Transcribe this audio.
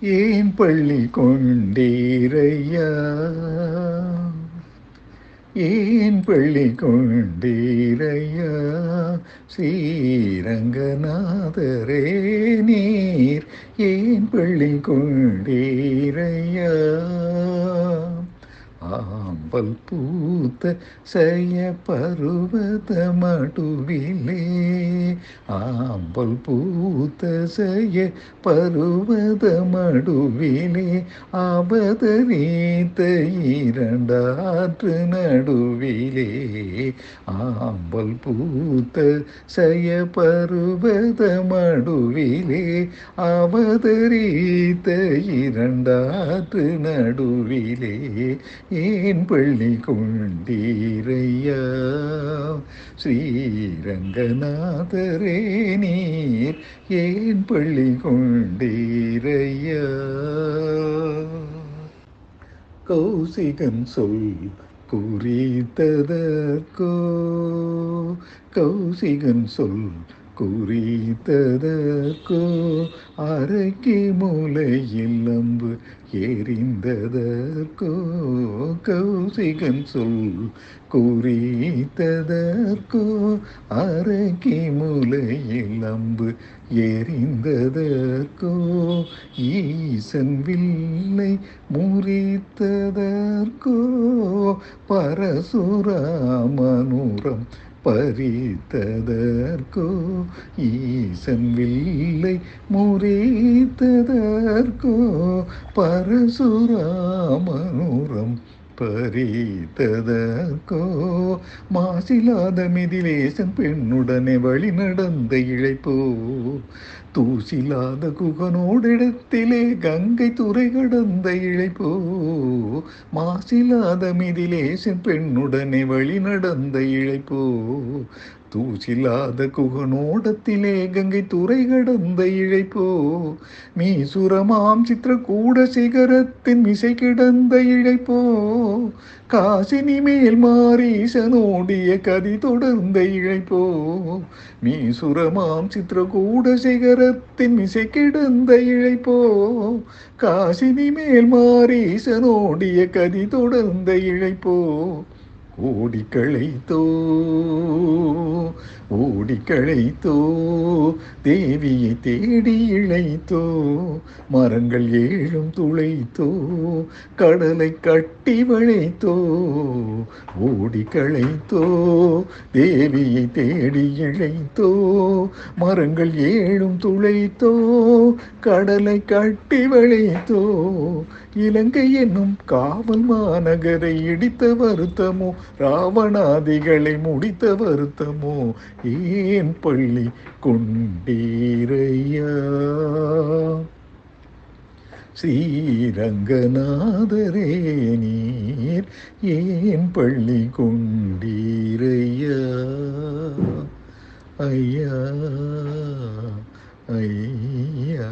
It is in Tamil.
ஏன் பள்ளி கொண்டீரையா? ஏன் பள்ளி கொண்டீரையா? ஸ்ரீரங்கநாதரே நீர் ஏன் பள்ளி கொண்டீரையா? ஆம்பல் பூத்த செய்ய பருவத மடுவிலே ஆம்பல் பூத்த செய்ய பருவத மடுவிலே ஆபதரீத்த இரண்டாற்று நடுவிலே. ஆம்பல் பூத்த செய்ய பருவத மடுவிலே ஆபதரீத்த இரண்டாற்று நடுவிலே. ஏன் பள்ளி கொண்டீரையா? ஸ்ரீரங்கநாதரே நீர் ஏன் பள்ளி கொண்டீரையா? கௌசிகன் சொல் குறித்ததற்கோ கௌசிகன் சொல் குறித்ததற்கோ அரைக்கு மூலையில் அம்பு எரிந்ததற்கோ கௌசிகன் சொல் குறித்ததற்கோ அரைக்கு மூலையில் அம்பு எரிந்ததற்கோ ஈசன் வில்லை முறித்ததற்கோ பரசுராமனுரம் பறித்ததற்கோ ஈசன் வில்லை முறித்ததற்கோ பரசுராமனுரம் பறித்ததற்கோ மாசிலாத மிதிலேசன் பெண்ணுடனே வழி நடந்த இழைப்போ? தூசிலாத குகனோடிடத்திலே கங்கை துறை கடந்த இழைப்போ? மாசிலாத மிதிலேசன் பெண்ணுடனே வழி நடந்த இழைப்போ? தூசில்லாத குகனோடத்திலே கங்கை துறை கடந்த இழைப்போ. மீசுரமாம் சித்திரக்கூட சிகரத்தின் மிசை கிடந்த இழைப்போ. காசினி மேல் மாரீசனோடிய கதி தொடர்ந்த இழைப்போ. மீசுரமாம் சித்திரக்கூட சிகரத்தின் மிசை கிடந்த இழைப்போ. காசினி மேல் மாரீசனோடிய கதி தொடர்ந்த இழைப்போ. ஓடி களைத்தோ. ஓடி களைத்தோ தேவியை தேடி இழைத்தோ மரங்கள் ஏழும் துளைத்தோ கடலை கட்டி வளைத்தோ ஓடி களைத்தோ தேவியை தேடி இழைத்தோ மரங்கள் ஏழும் துளைத்தோ கடலை கட்டி வளைத்தோ இலங்கை என்னும் காவல் மாநகரை இடித்த வருத்தமோ ராவணாதிகளை முடித்த வருத்தமோ ஏ ஏன் பள்ளி கொண்டீரையா? ஸ்ரீரங்கநாதரே நீர் ஏன் பள்ளி கொண்டீரையா? ஐயா ஐயா.